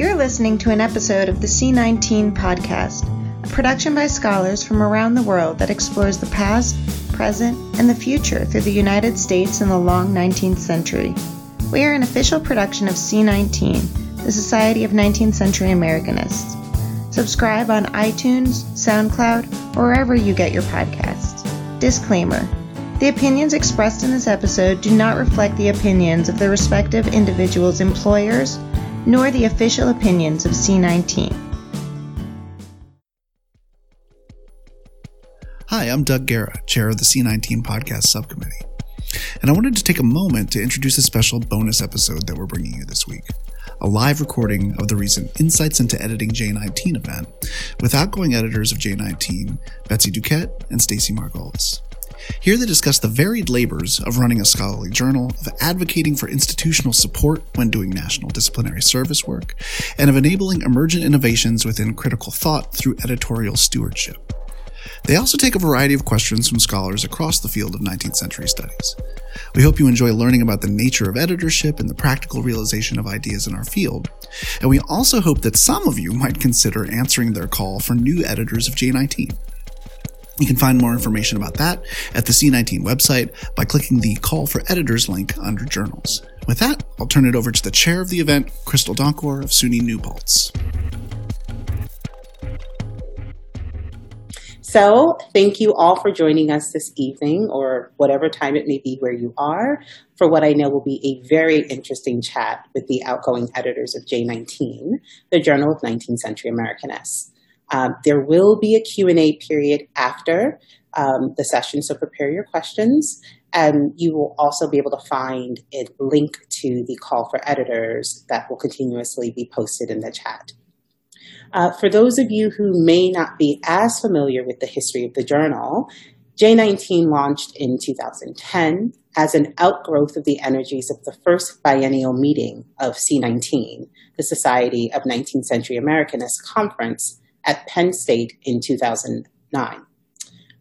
You're listening to an episode of the C19 podcast, a production by scholars from around the world that explores the past, present, and the future through the United States in the long 19th century. We are an official production of C19, the Society of 19th Century Americanists. Subscribe on iTunes, SoundCloud, or wherever you get your podcasts. Disclaimer The opinions expressed in this episode do not reflect the opinions of the respective individuals' employers nor the official opinions of C19. Hi, I'm Doug Guerra, chair of the C19 podcast subcommittee. And I wanted to take a moment to introduce a special bonus episode that we're bringing you this week a live recording of the recent Insights into Editing J19 event with outgoing editors of J19, Betsy Duquette and Stacy Margolis. Here they discuss the varied labors of running a scholarly journal, of advocating for institutional support when doing national disciplinary service work, and of enabling emergent innovations within critical thought through editorial stewardship. They also take a variety of questions from scholars across the field of 19th century studies. We hope you enjoy learning about the nature of editorship and the practical realization of ideas in our field. And we also hope that some of you might consider answering their call for new editors of J19. You can find more information about that at the C19 website by clicking the Call for Editors link under Journals. With that, I'll turn it over to the chair of the event, Crystal Donkor of SUNY New Paltz. So, thank you all for joining us this evening, or whatever time it may be where you are, for what I know will be a very interesting chat with the outgoing editors of J19, the Journal of 19th Century Americanists. Um, there will be a Q&A period after um, the session, so prepare your questions. And you will also be able to find a link to the call for editors that will continuously be posted in the chat. Uh, for those of you who may not be as familiar with the history of the journal, J19 launched in 2010 as an outgrowth of the energies of the first biennial meeting of C19, the Society of 19th Century Americanists Conference, at Penn State in 2009.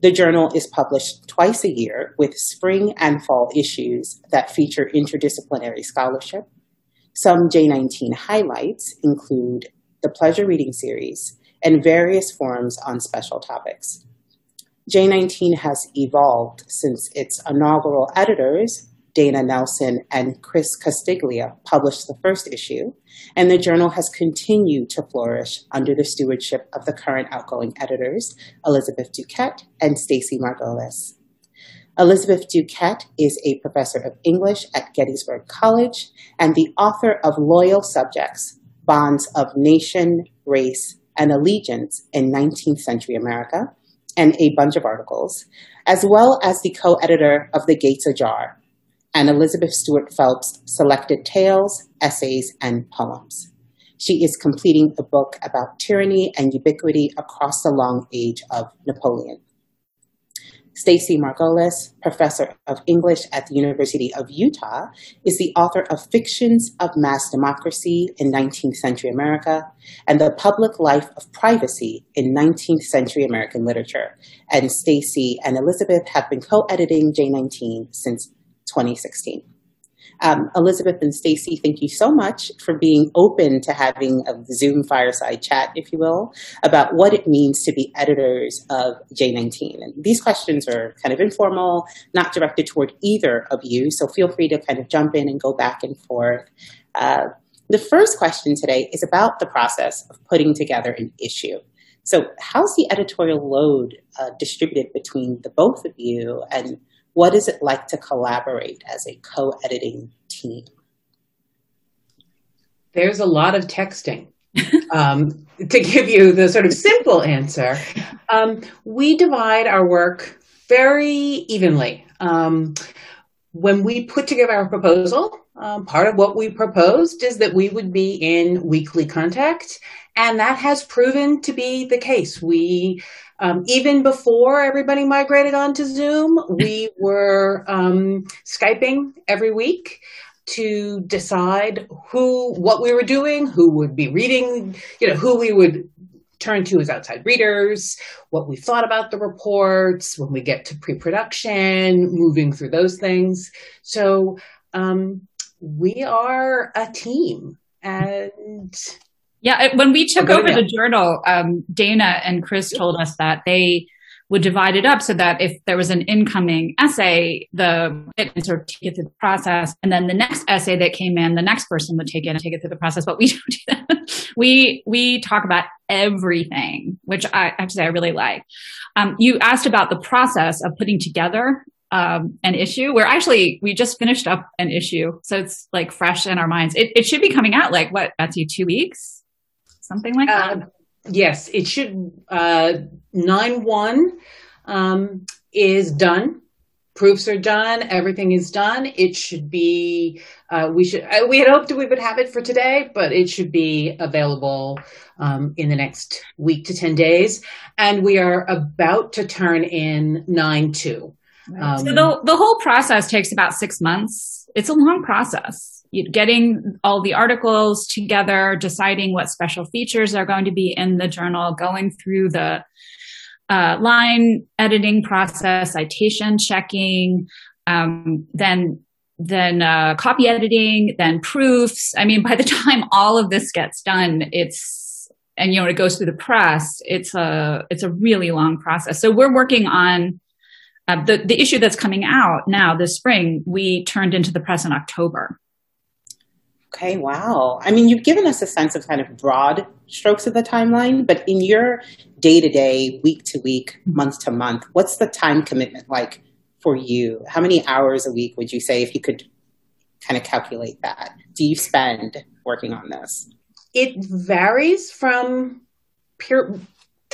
The journal is published twice a year with spring and fall issues that feature interdisciplinary scholarship. Some J19 highlights include the Pleasure Reading Series and various forums on special topics. J19 has evolved since its inaugural editors, Dana Nelson and Chris Castiglia published the first issue, and the journal has continued to flourish under the stewardship of the current outgoing editors, Elizabeth Duquette and Stacy Margolis. Elizabeth Duquette is a professor of English at Gettysburg College and the author of Loyal Subjects, Bonds of Nation, Race, and Allegiance in 19th Century America, and a bunch of articles, as well as the co-editor of The Gates Ajar, and Elizabeth Stuart Phelps selected tales, essays, and poems. She is completing a book about tyranny and ubiquity across the long age of Napoleon. Stacy Margolis, professor of English at the University of Utah, is the author of Fictions of Mass Democracy in 19th Century America and The Public Life of Privacy in 19th Century American Literature. And Stacy and Elizabeth have been co-editing J19 since 2016. Um, Elizabeth and Stacy, thank you so much for being open to having a Zoom fireside chat, if you will, about what it means to be editors of J19. And these questions are kind of informal, not directed toward either of you, so feel free to kind of jump in and go back and forth. Uh, the first question today is about the process of putting together an issue. So, how's the editorial load uh, distributed between the both of you, and what is it like to collaborate as a co editing team? There's a lot of texting. um, to give you the sort of simple answer, um, we divide our work very evenly. Um, when we put together our proposal, um, part of what we proposed is that we would be in weekly contact, and that has proven to be the case. We um, even before everybody migrated onto Zoom, we were um, Skyping every week to decide who, what we were doing, who would be reading, you know, who we would turn to as outside readers, what we thought about the reports, when we get to pre-production, moving through those things. So um, we are a team, and Yeah, when we took over the journal, um, Dana and Chris told us that they would divide it up so that if there was an incoming essay, the it sort of take it through the process, and then the next essay that came in, the next person would take it and take it through the process. But we don't do that. we we talk about everything, which I actually I really like. Um, you asked about the process of putting together um, an issue. We're actually we just finished up an issue, so it's like fresh in our minds. It, it should be coming out like what Betsy, two weeks, something like that. Uh, Yes, it should. Uh, nine one um, is done. Proofs are done. Everything is done. It should be. Uh, we should. Uh, we had hoped we would have it for today, but it should be available um, in the next week to ten days. And we are about to turn in nine two. Um, so the the whole process takes about six months. It's a long process getting all the articles together, deciding what special features are going to be in the journal, going through the uh, line editing process, citation checking, um, then then uh, copy editing, then proofs. I mean, by the time all of this gets done, it's and you know it goes through the press. It's a it's a really long process. So we're working on. Uh, the the issue that's coming out now this spring, we turned into the press in October. Okay, wow. I mean, you've given us a sense of kind of broad strokes of the timeline, but in your day to day, week to week, month to month, what's the time commitment like for you? How many hours a week would you say if you could kind of calculate that? Do you spend working on this? It varies from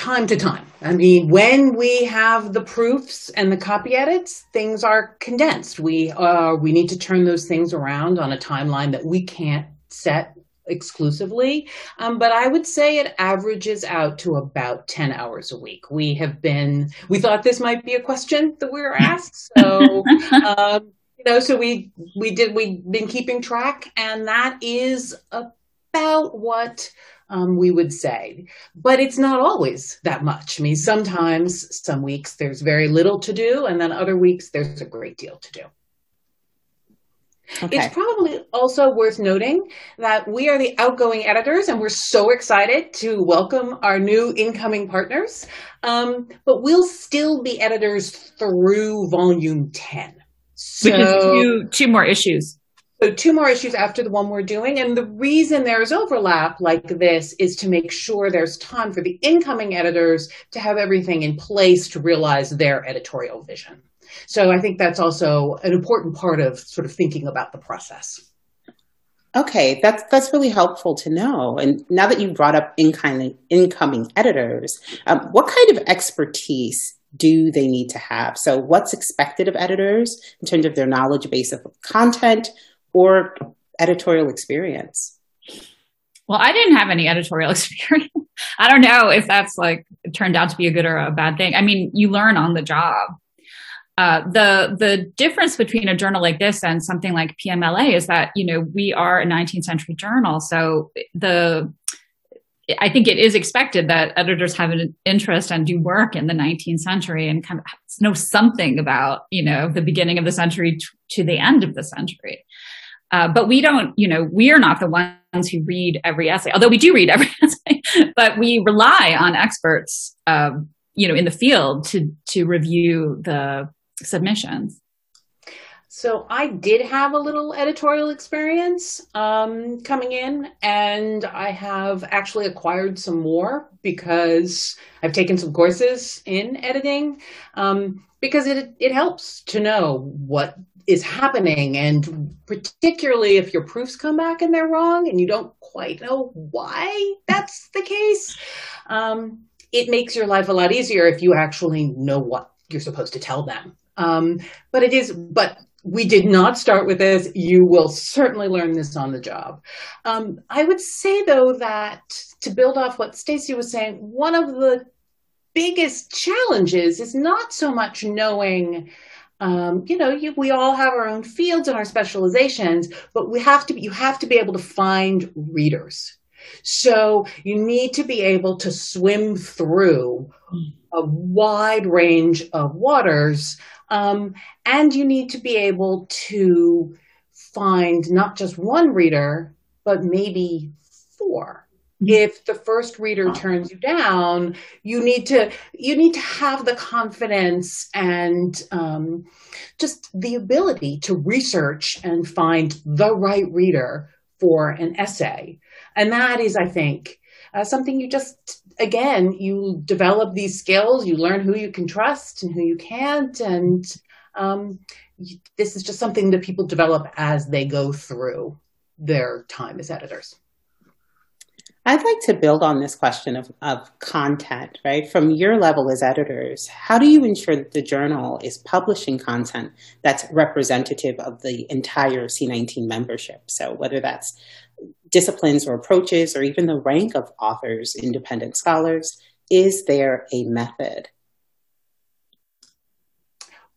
time to time. I mean, when we have the proofs and the copy edits, things are condensed. We uh, we need to turn those things around on a timeline that we can't set exclusively. Um, but I would say it averages out to about 10 hours a week. We have been, we thought this might be a question that we were asked. So, um, you know, so we, we did, we've been keeping track and that is about what um, we would say. But it's not always that much. I mean, sometimes, some weeks, there's very little to do, and then other weeks, there's a great deal to do. Okay. It's probably also worth noting that we are the outgoing editors and we're so excited to welcome our new incoming partners. Um, but we'll still be editors through volume 10. So, Which is two, two more issues. So two more issues after the one we're doing. And the reason there's overlap like this is to make sure there's time for the incoming editors to have everything in place to realize their editorial vision. So I think that's also an important part of sort of thinking about the process. Okay, that's that's really helpful to know. And now that you brought up incoming incoming editors, um, what kind of expertise do they need to have? So, what's expected of editors in terms of their knowledge base of content? Or editorial experience? Well, I didn't have any editorial experience. I don't know if that's like turned out to be a good or a bad thing. I mean, you learn on the job. Uh, the the difference between a journal like this and something like PMLA is that you know we are a 19th century journal, so the I think it is expected that editors have an interest and do work in the 19th century and kind of know something about you know the beginning of the century to the end of the century. Uh, but we don't, you know, we are not the ones who read every essay, although we do read every essay, but we rely on experts, um, you know, in the field to, to review the submissions. So I did have a little editorial experience um, coming in, and I have actually acquired some more because I've taken some courses in editing. Um, because it it helps to know what is happening. And particularly if your proofs come back and they're wrong and you don't quite know why that's the case um, it makes your life a lot easier if you actually know what you're supposed to tell them. Um, but it is but we did not start with this. You will certainly learn this on the job. Um, i would say though that to build off what stacy was saying one of the biggest challenges is not so much knowing um, you know, you, we all have our own fields and our specializations, but we have to, you have to be able to find readers. So you need to be able to swim through a wide range of waters. Um, and you need to be able to find not just one reader, but maybe four if the first reader turns you down you need to you need to have the confidence and um, just the ability to research and find the right reader for an essay. And that is i think uh, something you just again you develop these skills you learn who you can trust and who you can't and um, this is just something that people develop as they go through their time as editors I'd like to build on this question of, of content, right? From your level as editors, how do you ensure that the journal is publishing content that's representative of the entire C19 membership? So whether that's disciplines or approaches or even the rank of authors, independent scholars, is there a method?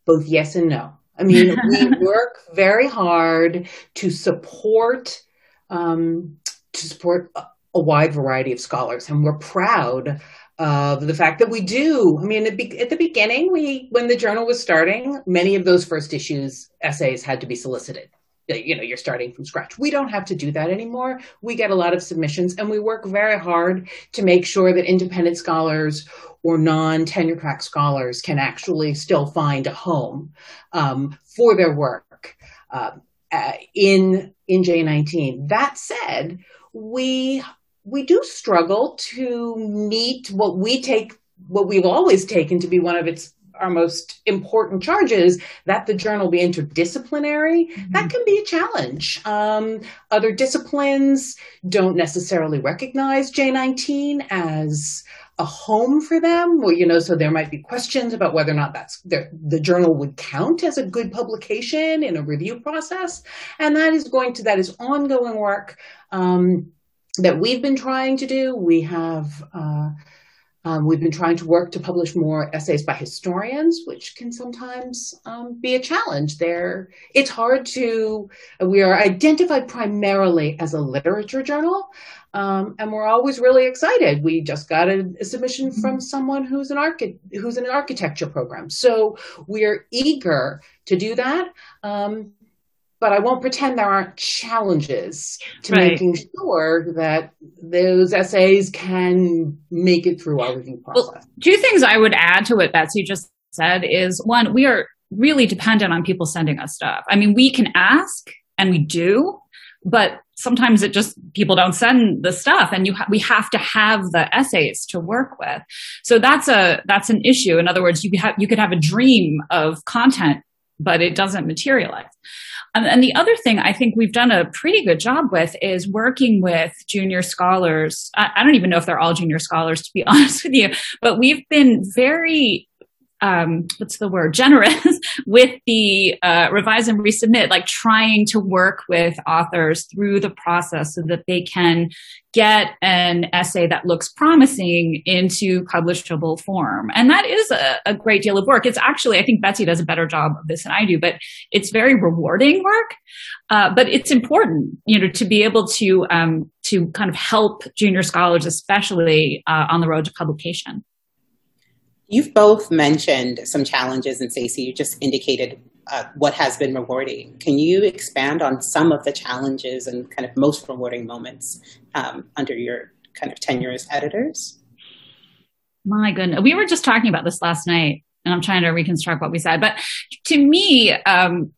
Both yes and no. I mean, we work very hard to support um, to support a wide variety of scholars, and we're proud of the fact that we do. I mean, at the beginning, we when the journal was starting, many of those first issues essays had to be solicited. You know, you're starting from scratch. We don't have to do that anymore. We get a lot of submissions, and we work very hard to make sure that independent scholars or non tenure track scholars can actually still find a home um, for their work uh, uh, in in J19. That said, we we do struggle to meet what we take, what we've always taken to be one of its our most important charges that the journal be interdisciplinary. Mm-hmm. that can be a challenge. Um, other disciplines don't necessarily recognize j19 as a home for them. Well you know so there might be questions about whether or not that's the journal would count as a good publication in a review process. And that is going to that is ongoing work um, that we've been trying to do. We have uh, um, we've been trying to work to publish more essays by historians, which can sometimes um, be a challenge. There, it's hard to. We are identified primarily as a literature journal, um, and we're always really excited. We just got a, a submission from someone who's an archi- who's in an architecture program, so we are eager to do that. Um, but I won't pretend there aren't challenges to right. making sure that those essays can make it through our review process. Well, two things I would add to what Betsy just said is one, we are really dependent on people sending us stuff. I mean, we can ask and we do, but sometimes it just people don't send the stuff and you ha- we have to have the essays to work with. So that's a that's an issue. In other words, you have you could have a dream of content but it doesn't materialize. Um, and the other thing I think we've done a pretty good job with is working with junior scholars. I, I don't even know if they're all junior scholars, to be honest with you, but we've been very um, what's the word? Generous with the uh, revise and resubmit like trying to work with authors through the process so that they can get an essay that looks promising into publishable form. And that is a, a great deal of work. It's actually i think betsy does a better job of this than i do but it's very rewarding work. Uh, but it's important you know to be able to um, to kind of help junior scholars especially uh, on the road to publication You've both mentioned some challenges, and Stacey, you just indicated uh, what has been rewarding. Can you expand on some of the challenges and kind of most rewarding moments um, under your kind of tenure as editors? My goodness, we were just talking about this last night, and I'm trying to reconstruct what we said. But to me, um,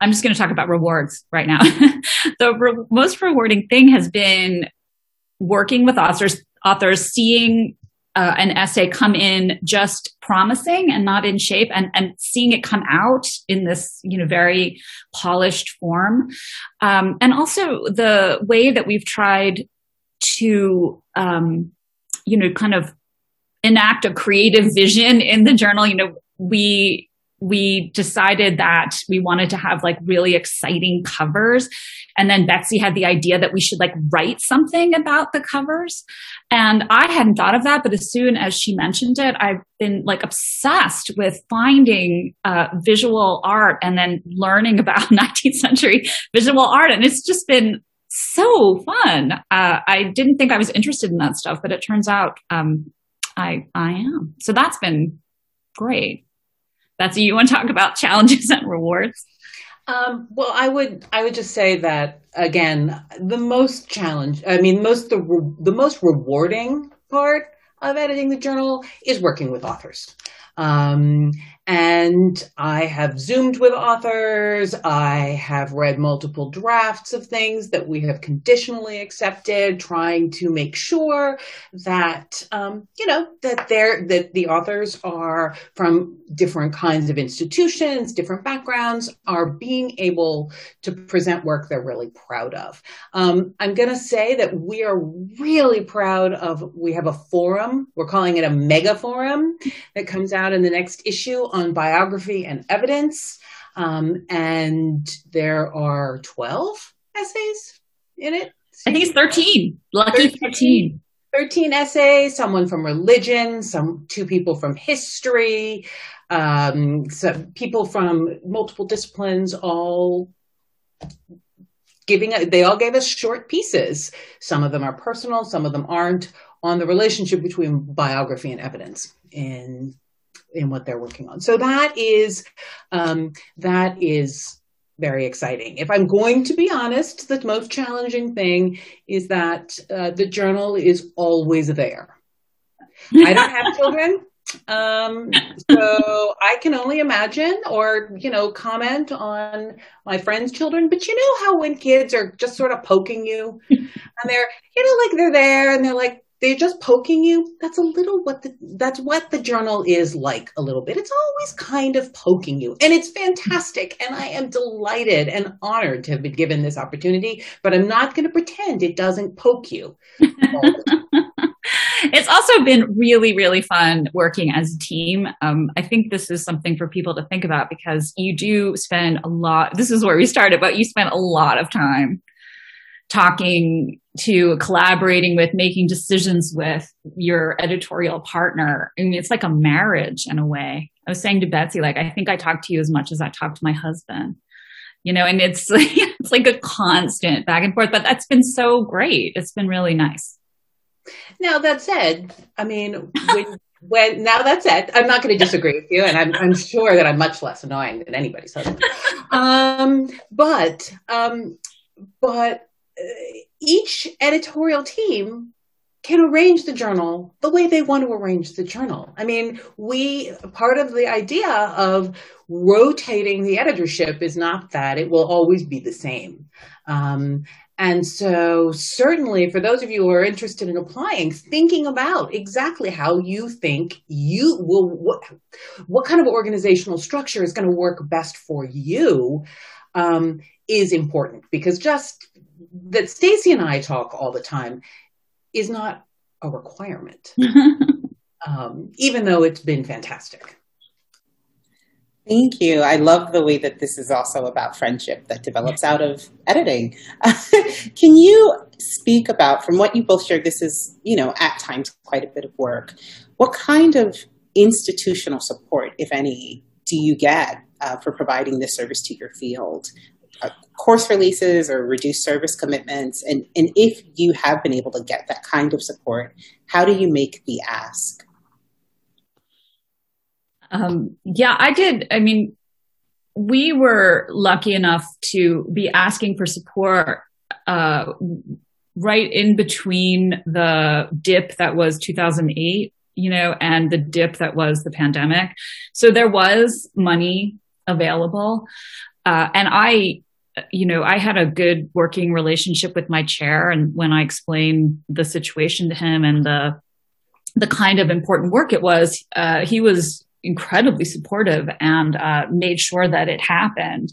I'm just going to talk about rewards right now. the re- most rewarding thing has been working with authors, authors seeing uh, an essay come in just promising and not in shape and, and seeing it come out in this you know very polished form. Um, and also the way that we've tried to um, you know kind of enact a creative vision in the journal. You know we we decided that we wanted to have like really exciting covers. And then Betsy had the idea that we should like write something about the covers. And I hadn't thought of that, but as soon as she mentioned it, I've been like obsessed with finding uh, visual art and then learning about 19th century visual art. And it's just been so fun. Uh, I didn't think I was interested in that stuff, but it turns out um, I I am. So that's been great. Betsy, you want to talk about challenges and rewards? Um, well, I would I would just say that again, the most challenge, I mean, most the the most rewarding part of editing the journal is working with authors. Um, and I have Zoomed with authors. I have read multiple drafts of things that we have conditionally accepted, trying to make sure that, um, you know, that they're, that the authors are from different kinds of institutions, different backgrounds, are being able to present work they're really proud of. Um, I'm going to say that we are really proud of, we have a forum. We're calling it a mega forum that comes out in the next issue on biography and evidence. Um, and there are 12 essays in it. I think it's 13. Lucky 13. 13. 13 essays, someone from religion, some two people from history, um, some people from multiple disciplines, all giving A, they all gave us short pieces. Some of them are personal, some of them aren't, on the relationship between biography and evidence in in what they're working on. So that is um, that is very exciting. If I'm going to be honest, the most challenging thing is that uh, the journal is always there. I don't have children. Um, so I can only imagine or, you know, comment on my friends' children. But you know how when kids are just sort of poking you and they're, you know, like they're there and they're like, they're just poking you that's a little what the that's what the journal is like a little bit. It's always kind of poking you and it's fantastic and i am delighted and honored to have been given this opportunity but i'm not going to pretend it doesn't poke you. It's also been really really fun working as a team. Um, i think this is something for people to think about because you do spend a lot this is where we started but you spend a lot of time talking to collaborating with, making decisions with your editorial partner. I mean, it's like a marriage in a way. I was saying to Betsy, like, I think I talk to you as much as I talk to my husband, you know, and it's like, it's like a constant back and forth, but that's been so great. It's been really nice. Now, that said, I mean, when, when now that said, I'm not going to disagree with you, and I'm, I'm sure that I'm much less annoying than anybody's husband. um, but, um, but each editorial team can arrange the journal the way they want to arrange the journal. I mean, we, part of the idea of rotating the editorship is not that it will always be the same. Um, and so, certainly, for those of you who are interested in applying, thinking about exactly how you think you will, what, what kind of organizational structure is going to work best for you um, is important because just that Stacy and I talk all the time is not a requirement, um, even though it's been fantastic. Thank you. I love the way that this is also about friendship that develops out of editing. Can you speak about, from what you both shared, this is, you know, at times quite a bit of work. What kind of institutional support, if any, do you get uh, for providing this service to your field? Course releases or reduced service commitments? And, and if you have been able to get that kind of support, how do you make the ask? Um, yeah, I did. I mean, we were lucky enough to be asking for support uh, right in between the dip that was 2008, you know, and the dip that was the pandemic. So there was money available. Uh, and I you know, I had a good working relationship with my chair. And when I explained the situation to him and the, the kind of important work it was, uh, he was incredibly supportive and uh, made sure that it happened.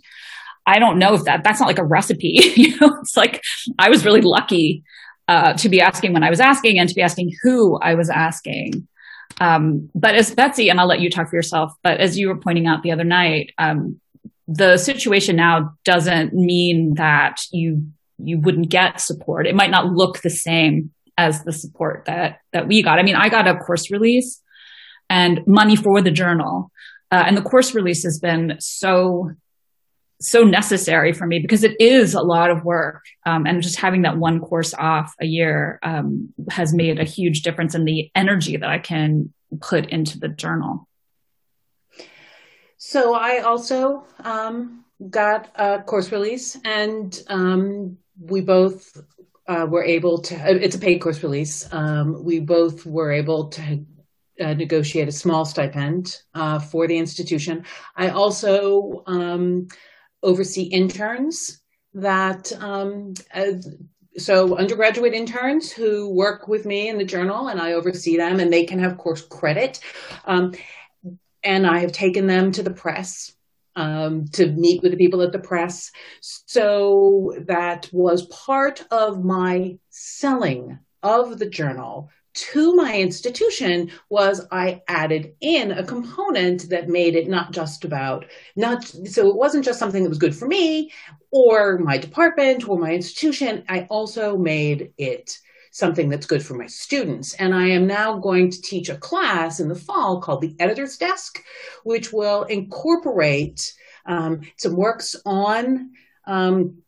I don't know if that, that's not like a recipe. you know, it's like I was really lucky uh, to be asking when I was asking and to be asking who I was asking. Um, but as Betsy, and I'll let you talk for yourself, but as you were pointing out the other night, um, the situation now doesn't mean that you you wouldn't get support. It might not look the same as the support that that we got. I mean, I got a course release and money for the journal, uh, and the course release has been so so necessary for me because it is a lot of work, um, and just having that one course off a year um, has made a huge difference in the energy that I can put into the journal. So I also um, got a course release, and um, we both uh, were able to. It's a paid course release. Um, we both were able to uh, negotiate a small stipend uh, for the institution. I also um, oversee interns that um, so undergraduate interns who work with me in the journal and I oversee them and they can have course credit. Um, and I have taken them to the press um, to meet with the people at the press. So that was part of my selling of the journal to my institution was I added in a component that made it not just about not so it wasn't just something that was good for me or my department or my institution. I also made it something that's good for my students. And I am now going to teach a class in the fall called the Editor's Desk, which will incorporate um, some works on um,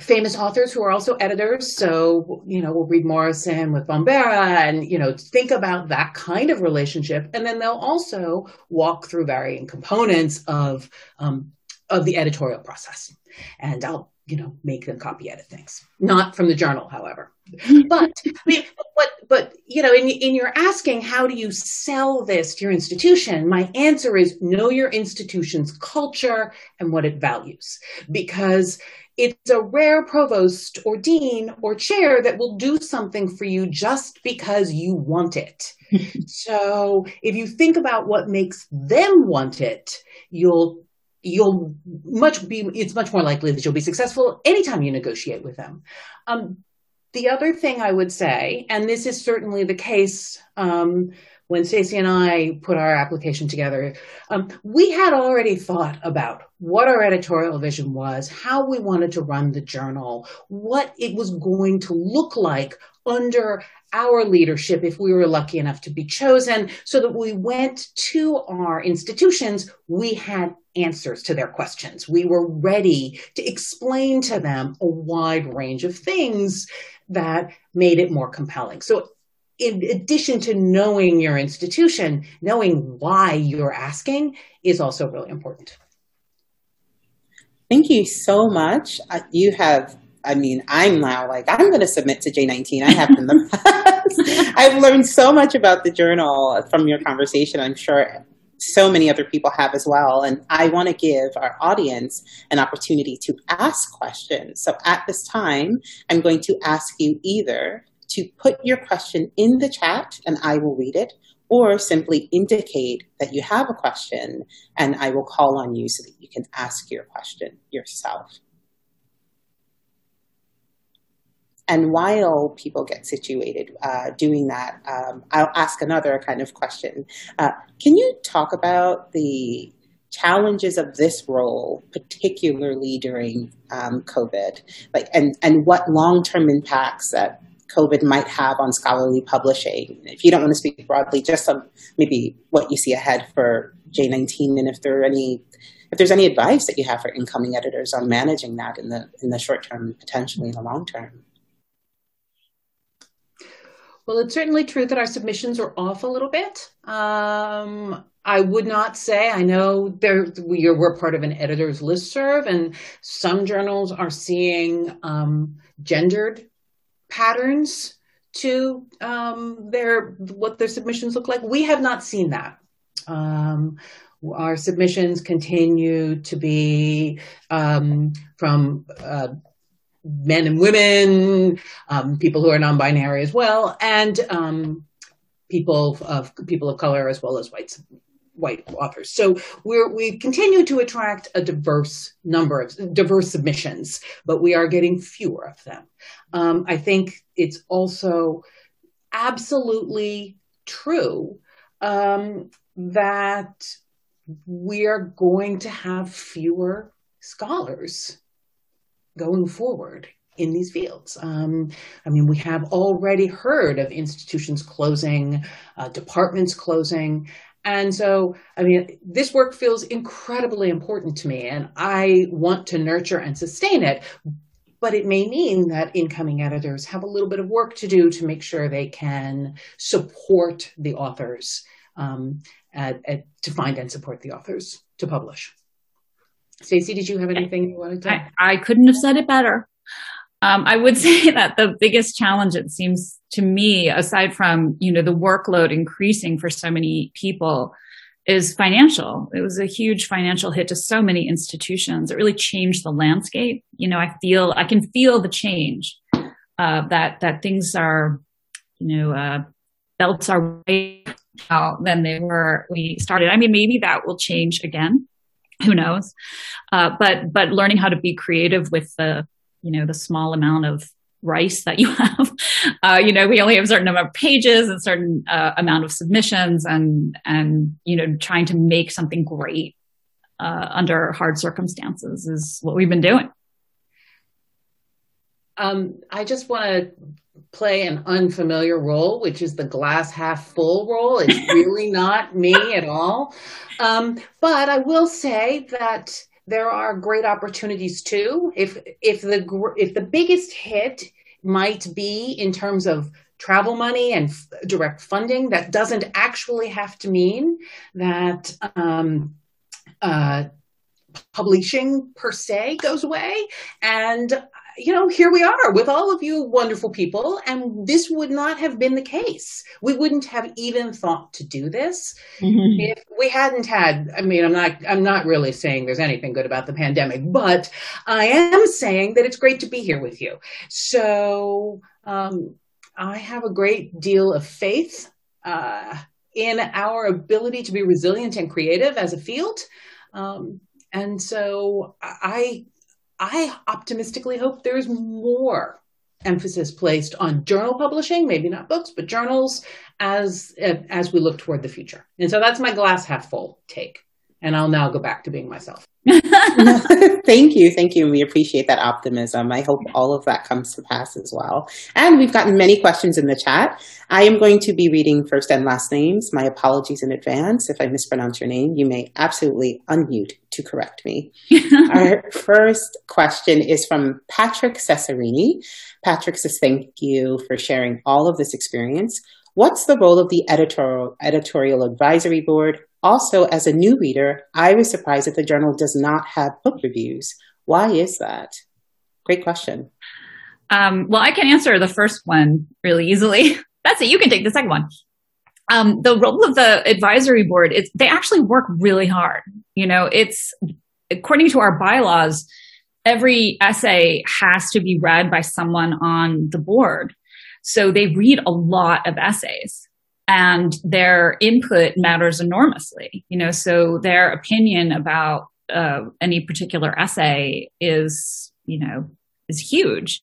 famous authors who are also editors. So, you know, we'll read Morrison with Bambara and, you know, think about that kind of relationship. And then they'll also walk through varying components of, um, of the editorial process. And I'll, you know, make them copy edit things. Not from the journal, however. But, I mean, but, but, you know, in, in your asking, how do you sell this to your institution? My answer is know your institution's culture and what it values. Because it's a rare provost or dean or chair that will do something for you just because you want it. so if you think about what makes them want it, you'll you'll much be it's much more likely that you'll be successful anytime you negotiate with them. Um, the other thing I would say, and this is certainly the case um, when Stacey and I put our application together, um, we had already thought about what our editorial vision was, how we wanted to run the journal, what it was going to look like under our leadership if we were lucky enough to be chosen, so that we went to our institutions, we had answers to their questions. We were ready to explain to them a wide range of things that made it more compelling. So in addition to knowing your institution, knowing why you're asking is also really important. Thank you so much. You have, I mean, I'm now like, I'm going to submit to J19. I have in the past. I've learned so much about the journal from your conversation. I'm sure so many other people have as well. And I want to give our audience an opportunity to ask questions. So at this time, I'm going to ask you either to put your question in the chat and I will read it, or simply indicate that you have a question and I will call on you so that you can ask your question yourself. And while people get situated uh, doing that, um, I'll ask another kind of question. Uh, can you talk about the challenges of this role, particularly during um, COVID, like and and what long term impacts that COVID might have on scholarly publishing. If you don't want to speak broadly, just some maybe what you see ahead for J19 and if there are any if there's any advice that you have for incoming editors on managing that in the in the short term, potentially in the long term. Well, it's certainly true that our submissions are off a little bit. Um, I would not say. I know there we are, we're part of an editor's list serve, and some journals are seeing um, gendered patterns to um, their what their submissions look like. We have not seen that. Um, our submissions continue to be um, from uh, men and women, um, people who are non-binary as well, and um, people of people of color as well as whites white authors. So we're, we continue to attract a diverse number of diverse submissions, but we are getting fewer of them. Um, I think it's also absolutely true um, that we are going to have fewer scholars going forward in these fields. Um, I mean, we have already heard of institutions closing, uh, departments closing, and so, I mean, this work feels incredibly important to me, and I want to nurture and sustain it. But it may mean that incoming editors have a little bit of work to do to make sure they can support the authors, um, at, at, to find and support the authors to publish. Stacey, did you have anything you wanted to? I, I couldn't have said it better. Um, I would say that the biggest challenge, it seems to me, aside from you know the workload increasing for so many people, is financial. It was a huge financial hit to so many institutions. It really changed the landscape. You know, I feel I can feel the change uh, that that things are, you know, uh, belts are way out than they were we started. I mean, maybe that will change again. Who knows? Uh, but but learning how to be creative with the you know the small amount of rice that you have. Uh, you know, we only have a certain number of pages and certain uh, amount of submissions, and and you know, trying to make something great uh, under hard circumstances is what we've been doing. Um, I just want to play an unfamiliar role, which is the glass half full role. It's really not me at all. Um, but I will say that there are great opportunities too. If if the if the biggest hit might be in terms of travel money and f- direct funding, that doesn't actually have to mean that um, uh, publishing per se goes away. And you know, here we are with all of you wonderful people, and this would not have been the case. We wouldn't have even thought to do this mm-hmm. if we hadn't had. I mean, I'm not. I'm not really saying there's anything good about the pandemic, but I am saying that it's great to be here with you. So um, I have a great deal of faith uh, in our ability to be resilient and creative as a field. Um, and so I I optimistically hope there's more emphasis placed on journal publishing, maybe not books, but journals as as we look toward the future. And so that's my glass half full take. And I'll now go back to being myself. thank you. Thank you. We appreciate that optimism. I hope all of that comes to pass as well. And we've gotten many questions in the chat. I am going to be reading first and last names. My apologies in advance. If I mispronounce your name, you may absolutely unmute to correct me. Our first question is from Patrick Cesarini. Patrick says, Thank you for sharing all of this experience. What's the role of the editorial, editorial advisory board? Also, as a new reader, I was surprised that the journal does not have book reviews. Why is that? Great question. Um, well, I can answer the first one really easily. That's it. You can take the second one. Um, the role of the advisory board is they actually work really hard. You know, it's according to our bylaws, every essay has to be read by someone on the board. So they read a lot of essays and their input matters enormously, you know, so their opinion about uh, any particular essay is, you know, is huge.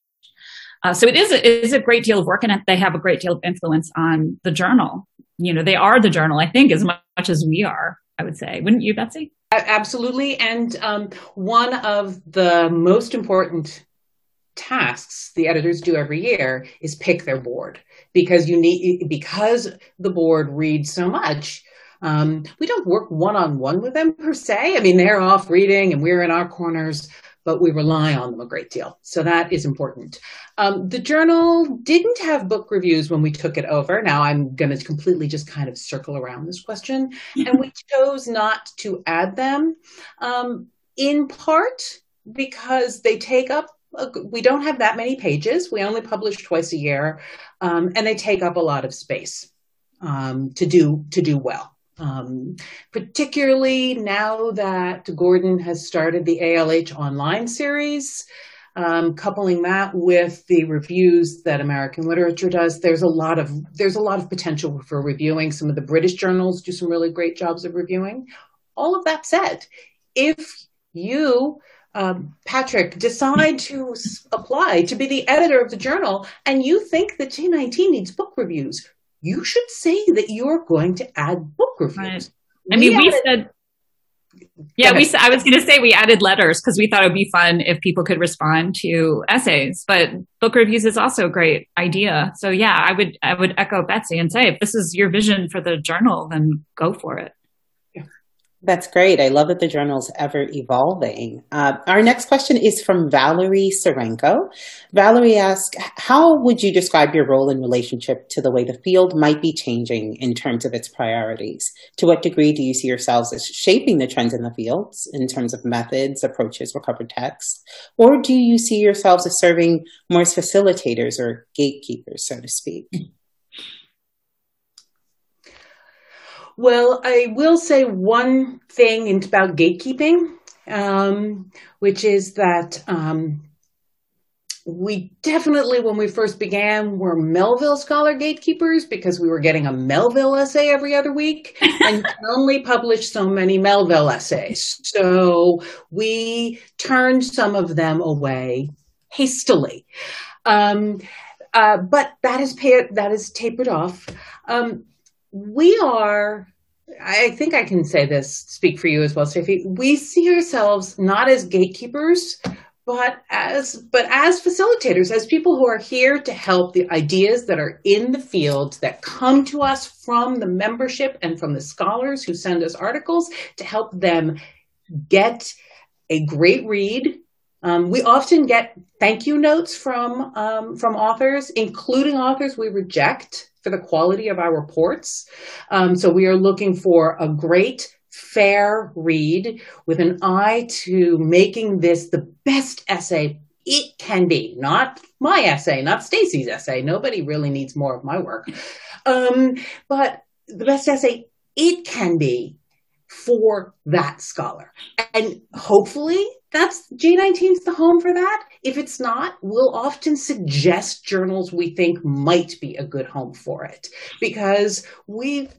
Uh, so it is, a, it is a great deal of work and they have a great deal of influence on the journal. You know, they are the journal, I think, as much as we are, I would say. Wouldn't you, Betsy? Absolutely. And um, one of the most important tasks the editors do every year is pick their board because you need because the board reads so much um, we don't work one-on-one with them per se. I mean they're off reading and we're in our corners but we rely on them a great deal. So that is important. Um, the journal didn't have book reviews when we took it over. Now i'm going to completely just kind of circle around this question. And we chose not to add them um, in part because they take up we don't have that many pages. We only publish twice a year, um, and they take up a lot of space um, to do to do well. Um, particularly now that Gordon has started the ALH online series, um, coupling that with the reviews that American Literature does, there's a lot of there's a lot of potential for reviewing. Some of the British journals do some really great jobs of reviewing. All of that said, if you um, Patrick, decide to apply to be the editor of the journal and you think that J19 needs book reviews, you should say that you're going to add book reviews. Right. I mean, we, we said, yeah, we. I was going to say we added letters because we thought it would be fun if people could respond to essays. But book reviews is also a great idea. So yeah, I would I would echo Betsy and say if this is your vision for the journal, then go for it. That's great. I love that the journal is ever evolving. Uh, our next question is from Valerie Serenko. Valerie asks, how would you describe your role in relationship to the way the field might be changing in terms of its priorities? To what degree do you see yourselves as shaping the trends in the fields in terms of methods, approaches, recovered text? Or do you see yourselves as serving more as facilitators or gatekeepers, so to speak? Well, I will say one thing about gatekeeping, um, which is that um, we definitely, when we first began, were Melville Scholar gatekeepers because we were getting a Melville essay every other week and only published so many Melville essays. So we turned some of them away hastily. Um, uh, but that is that is tapered off. Um, we are I think I can say this, speak for you as well, Steffi. We see ourselves not as gatekeepers, but as but as facilitators, as people who are here to help the ideas that are in the field that come to us from the membership and from the scholars who send us articles to help them get a great read. Um, we often get thank you notes from um, from authors, including authors we reject for the quality of our reports. Um, so we are looking for a great, fair read with an eye to making this the best essay it can be. Not my essay, not Stacey's essay. Nobody really needs more of my work. Um, but the best essay it can be for that scholar. And hopefully that's J19 is the home for that. If it's not, we'll often suggest journals we think might be a good home for it because we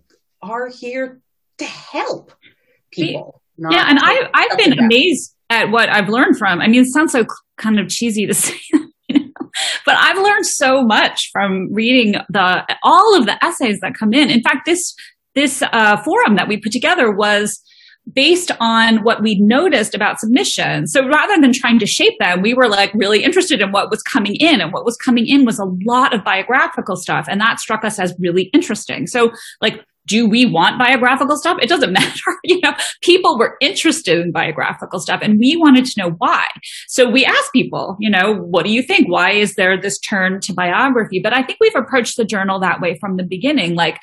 are here to help people. Yeah, and I I've been amazed at what I've learned from. I mean, it sounds so kind of cheesy to say, but I've learned so much from reading the all of the essays that come in. In fact, this this uh, forum that we put together was based on what we'd noticed about submissions. So rather than trying to shape them, we were like really interested in what was coming in. And what was coming in was a lot of biographical stuff. And that struck us as really interesting. So like do we want biographical stuff? It doesn't matter. You know, people were interested in biographical stuff and we wanted to know why. So we asked people, you know, what do you think? Why is there this turn to biography? But I think we've approached the journal that way from the beginning, like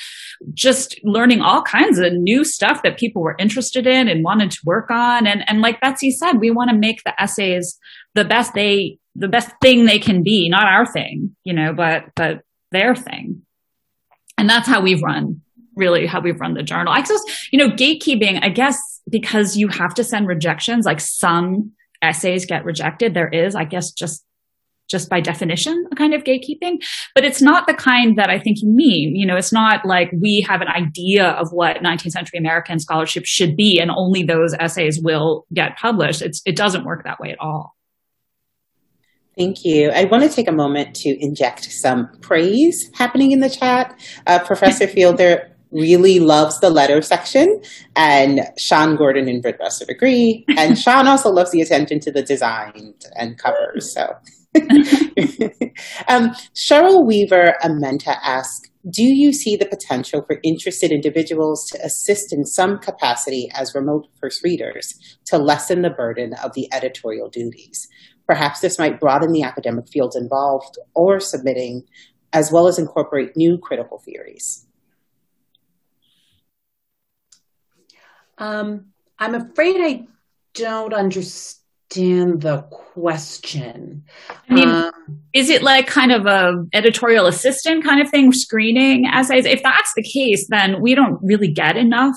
just learning all kinds of new stuff that people were interested in and wanted to work on. And, and like Betsy said, we want to make the essays the best they, the best thing they can be, not our thing, you know, but, but their thing. And that's how we've run really how we've run the journal. I guess, you know, gatekeeping, I guess, because you have to send rejections, like some essays get rejected. There is, I guess, just just by definition, a kind of gatekeeping, but it's not the kind that I think you mean. You know, it's not like we have an idea of what 19th century American scholarship should be and only those essays will get published. It's, it doesn't work that way at all. Thank you. I want to take a moment to inject some praise happening in the chat. Uh, Professor Fielder really loves the letter section, and Sean Gordon and Britt Russell agree. And Sean also loves the attention to the design and covers. So, um, Cheryl Weaver Amenta asks, do you see the potential for interested individuals to assist in some capacity as remote first readers to lessen the burden of the editorial duties? Perhaps this might broaden the academic fields involved or submitting, as well as incorporate new critical theories. Um, I'm afraid I don't understand the question. I mean, um, is it like kind of a editorial assistant kind of thing, screening essays? If that's the case, then we don't really get enough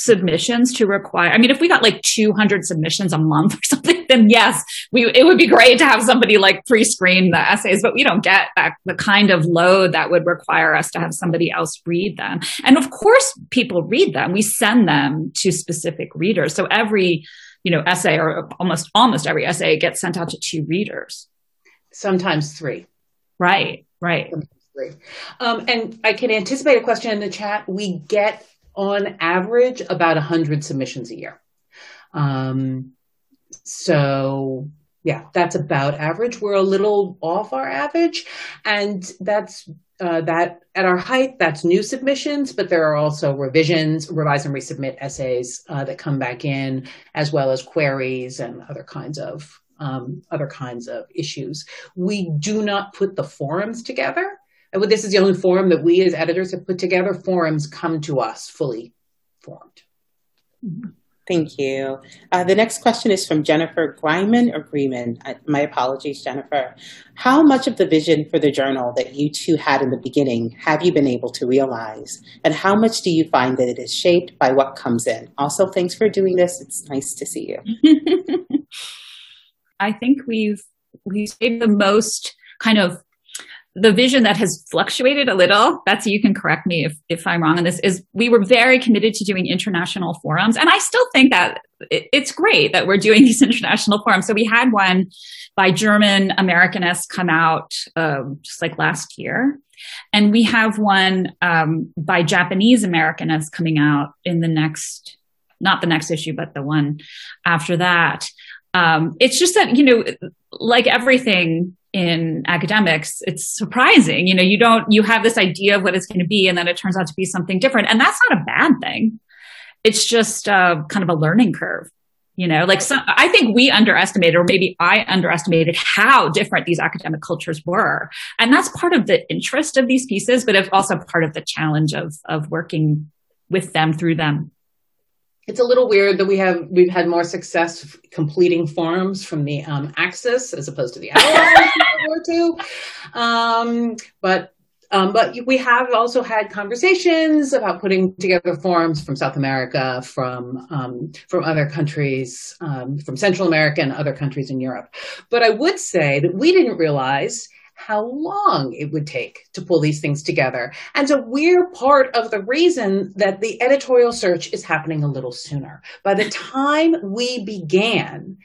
submissions to require. I mean, if we got like 200 submissions a month or something, then yes, we, it would be great to have somebody like pre-screen the essays, but we don't get that, the kind of load that would require us to have somebody else read them. And of course, people read them. We send them to specific readers. So every, you know, essay or almost, almost every essay gets sent out to two readers. Sometimes three. Right, right. Um, and I can anticipate a question in the chat. We get on average about 100 submissions a year. Um, so yeah, that's about average. We're a little off our average, and that's uh, that at our height, that's new submissions, but there are also revisions, revise and resubmit essays uh, that come back in, as well as queries and other kinds of um, other kinds of issues. We do not put the forums together. And this is the only forum that we as editors have put together. Forums come to us fully formed. Mm-hmm. Thank you. Uh, the next question is from Jennifer Greiman or Greeman. Uh, my apologies, Jennifer. How much of the vision for the journal that you two had in the beginning have you been able to realize? And how much do you find that it is shaped by what comes in? Also, thanks for doing this. It's nice to see you. I think we've we've saved the most kind of the vision that has fluctuated a little, Betsy, you can correct me if, if I'm wrong on this, is we were very committed to doing international forums. And I still think that it, it's great that we're doing these international forums. So we had one by German Americanists come out um, just like last year. And we have one um, by Japanese Americanists coming out in the next, not the next issue, but the one after that. Um, it's just that, you know, like everything in academics, it's surprising. You know, you don't, you have this idea of what it's going to be, and then it turns out to be something different. And that's not a bad thing. It's just uh, kind of a learning curve. You know, like some, I think we underestimated, or maybe I underestimated how different these academic cultures were. And that's part of the interest of these pieces, but it's also part of the challenge of, of working with them through them it's a little weird that we have we've had more success completing forms from the um, Axis as opposed to the Allies. Um, but um, but we have also had conversations about putting together forms from South America, from um, from other countries, um, from Central America and other countries in Europe. But I would say that we didn't realize how long it would take to pull these things together. And so we're part of the reason that the editorial search is happening a little sooner. By the time we began,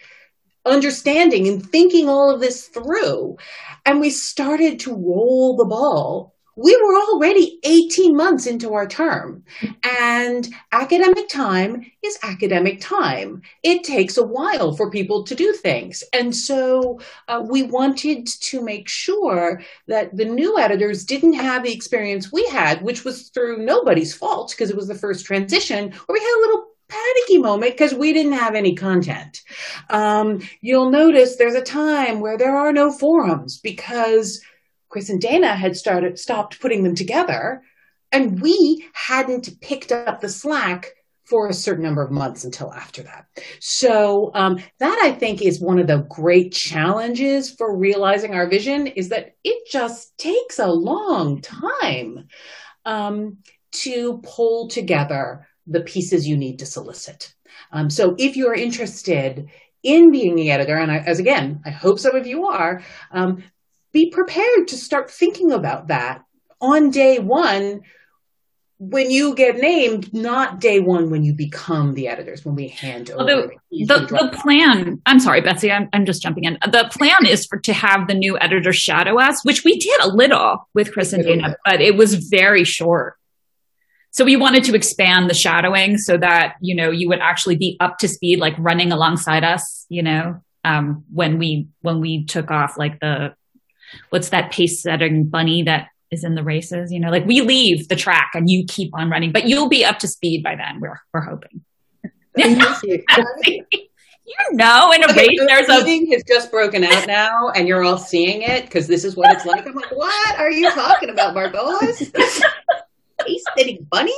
understanding and thinking all of this through, and we started to roll the ball we were already 18 months into our term and academic time is academic time it takes a while for people to do things and so uh, we wanted to make sure that the new editors didn't have the experience we had which was through nobody's fault because it was the first transition where we had a little panicky moment because we didn't have any content. Um, you'll notice there's a time where there are no forums because Chris and Dana had started stopped putting them together, and we hadn't picked up the slack for a certain number of months until after that. So um, that I think is one of the great challenges for realizing our vision is that it just takes a long time um, to pull together the pieces you need to solicit. Um, so if you're interested in being the editor, and I, as again, I hope some of you are, um, be prepared to start thinking about that on day one when you get named, not day one when you become the editors, when we hand over. the, the, the, plan, I'm sorry, Betsy, I'm, I'm just jumping in. The plan is for to have the new editor shadow us, which we did a little with Chris and Dana, but it was very short. So we wanted to expand the shadowing so that, you know, you would actually be up to speed, like running alongside us, you know, um, when we, when we took off like the, what's that pace setting bunny that is in the races? You know, like we leave the track and you keep on running, but you'll be up to speed by then. We're we're hoping. you know, in a race, the there's a meeting has just broken out now, and you're all seeing it because this is what it's like. I'm like, what are you talking about, Margolis? Pace setting bunny?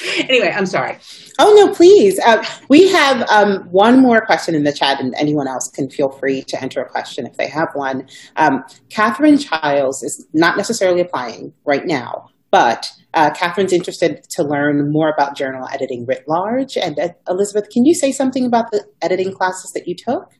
anyway, I'm sorry. Oh, no, please. Uh, we have um, one more question in the chat, and anyone else can feel free to enter a question if they have one. Um, Catherine Childs is not necessarily applying right now, but uh, Catherine's interested to learn more about journal editing writ large. And uh, Elizabeth, can you say something about the editing classes that you took?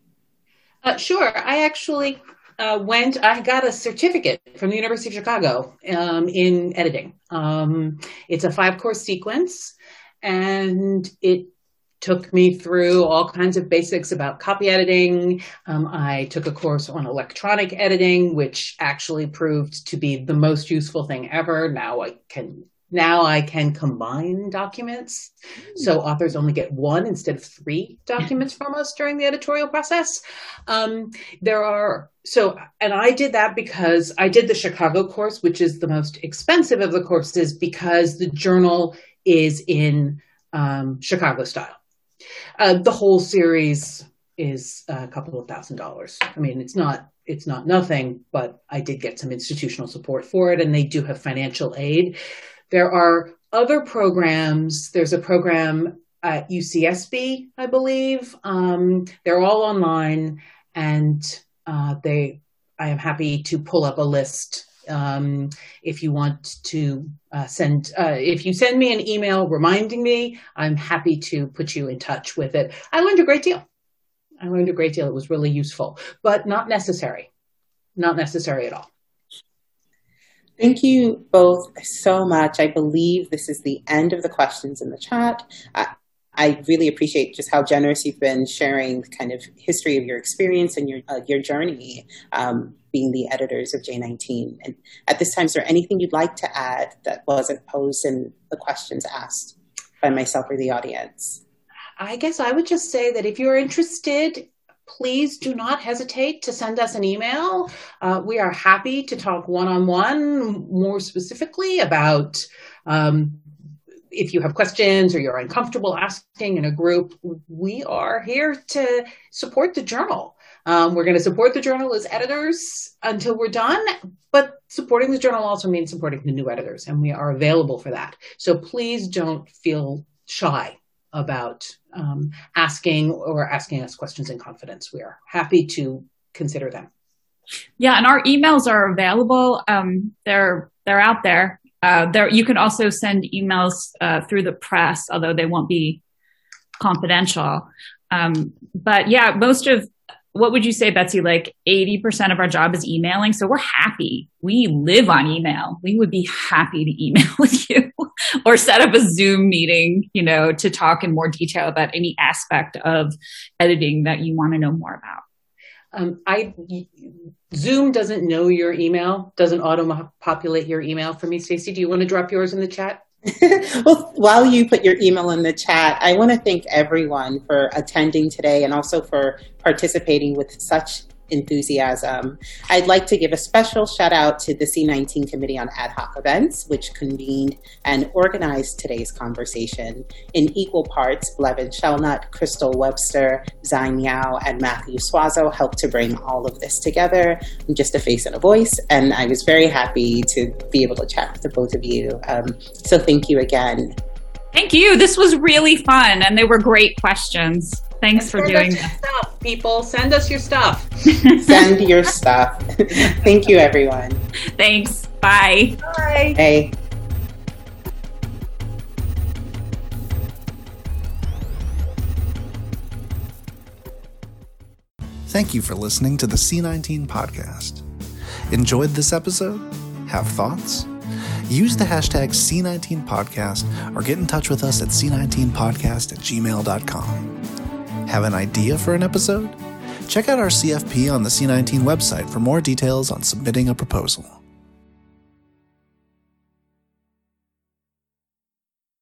Uh, sure. I actually uh, went, I got a certificate from the University of Chicago um, in editing. Um, it's a five course sequence, and it took me through all kinds of basics about copy editing. Um, I took a course on electronic editing, which actually proved to be the most useful thing ever. Now I can now I can combine documents. So authors only get one instead of three documents from us during the editorial process. Um, there are, so, and I did that because I did the Chicago course, which is the most expensive of the courses because the journal is in um, Chicago style. Uh, the whole series is a couple of thousand dollars. I mean, it's not it's not nothing, but I did get some institutional support for it, and they do have financial aid. There are other programs. There's a program at UCSB, I believe. Um, they're all online, and uh, they. I am happy to pull up a list um, if you want to uh, send. Uh, if you send me an email reminding me, I'm happy to put you in touch with it. I learned a great deal. I learned a great deal. It was really useful, but not necessary. Not necessary at all. Thank you both so much. I believe this is the end of the questions in the chat. I, I really appreciate just how generous you've been sharing the kind of history of your experience and your uh, your journey um, being the editors of J19. And at this time, is there anything you'd like to add that wasn't posed in the questions asked by myself or the audience? I guess I would just say that if you're interested, please do not hesitate to send us an email. Uh, we are happy to talk one on one more specifically about. Um, if you have questions or you're uncomfortable asking in a group, we are here to support the journal. Um, we're going to support the journal as editors until we're done, but supporting the journal also means supporting the new editors, and we are available for that. So please don't feel shy about um, asking or asking us questions in confidence. We are happy to consider them. Yeah, and our emails are available. Um, they're they're out there. Uh, there you can also send emails uh, through the press, although they won't be confidential. Um, but yeah, most of what would you say, Betsy? Like 80% of our job is emailing. So we're happy. We live on email. We would be happy to email with you or set up a Zoom meeting, you know, to talk in more detail about any aspect of editing that you want to know more about. Um, I Zoom doesn't know your email, doesn't auto populate your email for me. Stacey, do you want to drop yours in the chat? well, while you put your email in the chat, I want to thank everyone for attending today and also for participating with such enthusiasm. I'd like to give a special shout out to the C19 Committee on Ad Hoc Events, which convened and organized today's conversation. In equal parts, Blevin Shelnutt, Crystal Webster, Xine Yao, and Matthew Swazo helped to bring all of this together, just a face and a voice. And I was very happy to be able to chat with the both of you. Um, so thank you again. Thank you. This was really fun, and they were great questions. Thanks for doing that. Stuff, people. Send us your stuff. Send your stuff. Thank you, everyone. Thanks. Bye. Bye. Hey. Thank you for listening to the C19 podcast. Enjoyed this episode? Have thoughts? Use the hashtag C19podcast or get in touch with us at C19podcast at gmail.com. Have an idea for an episode? Check out our CFP on the C19 website for more details on submitting a proposal.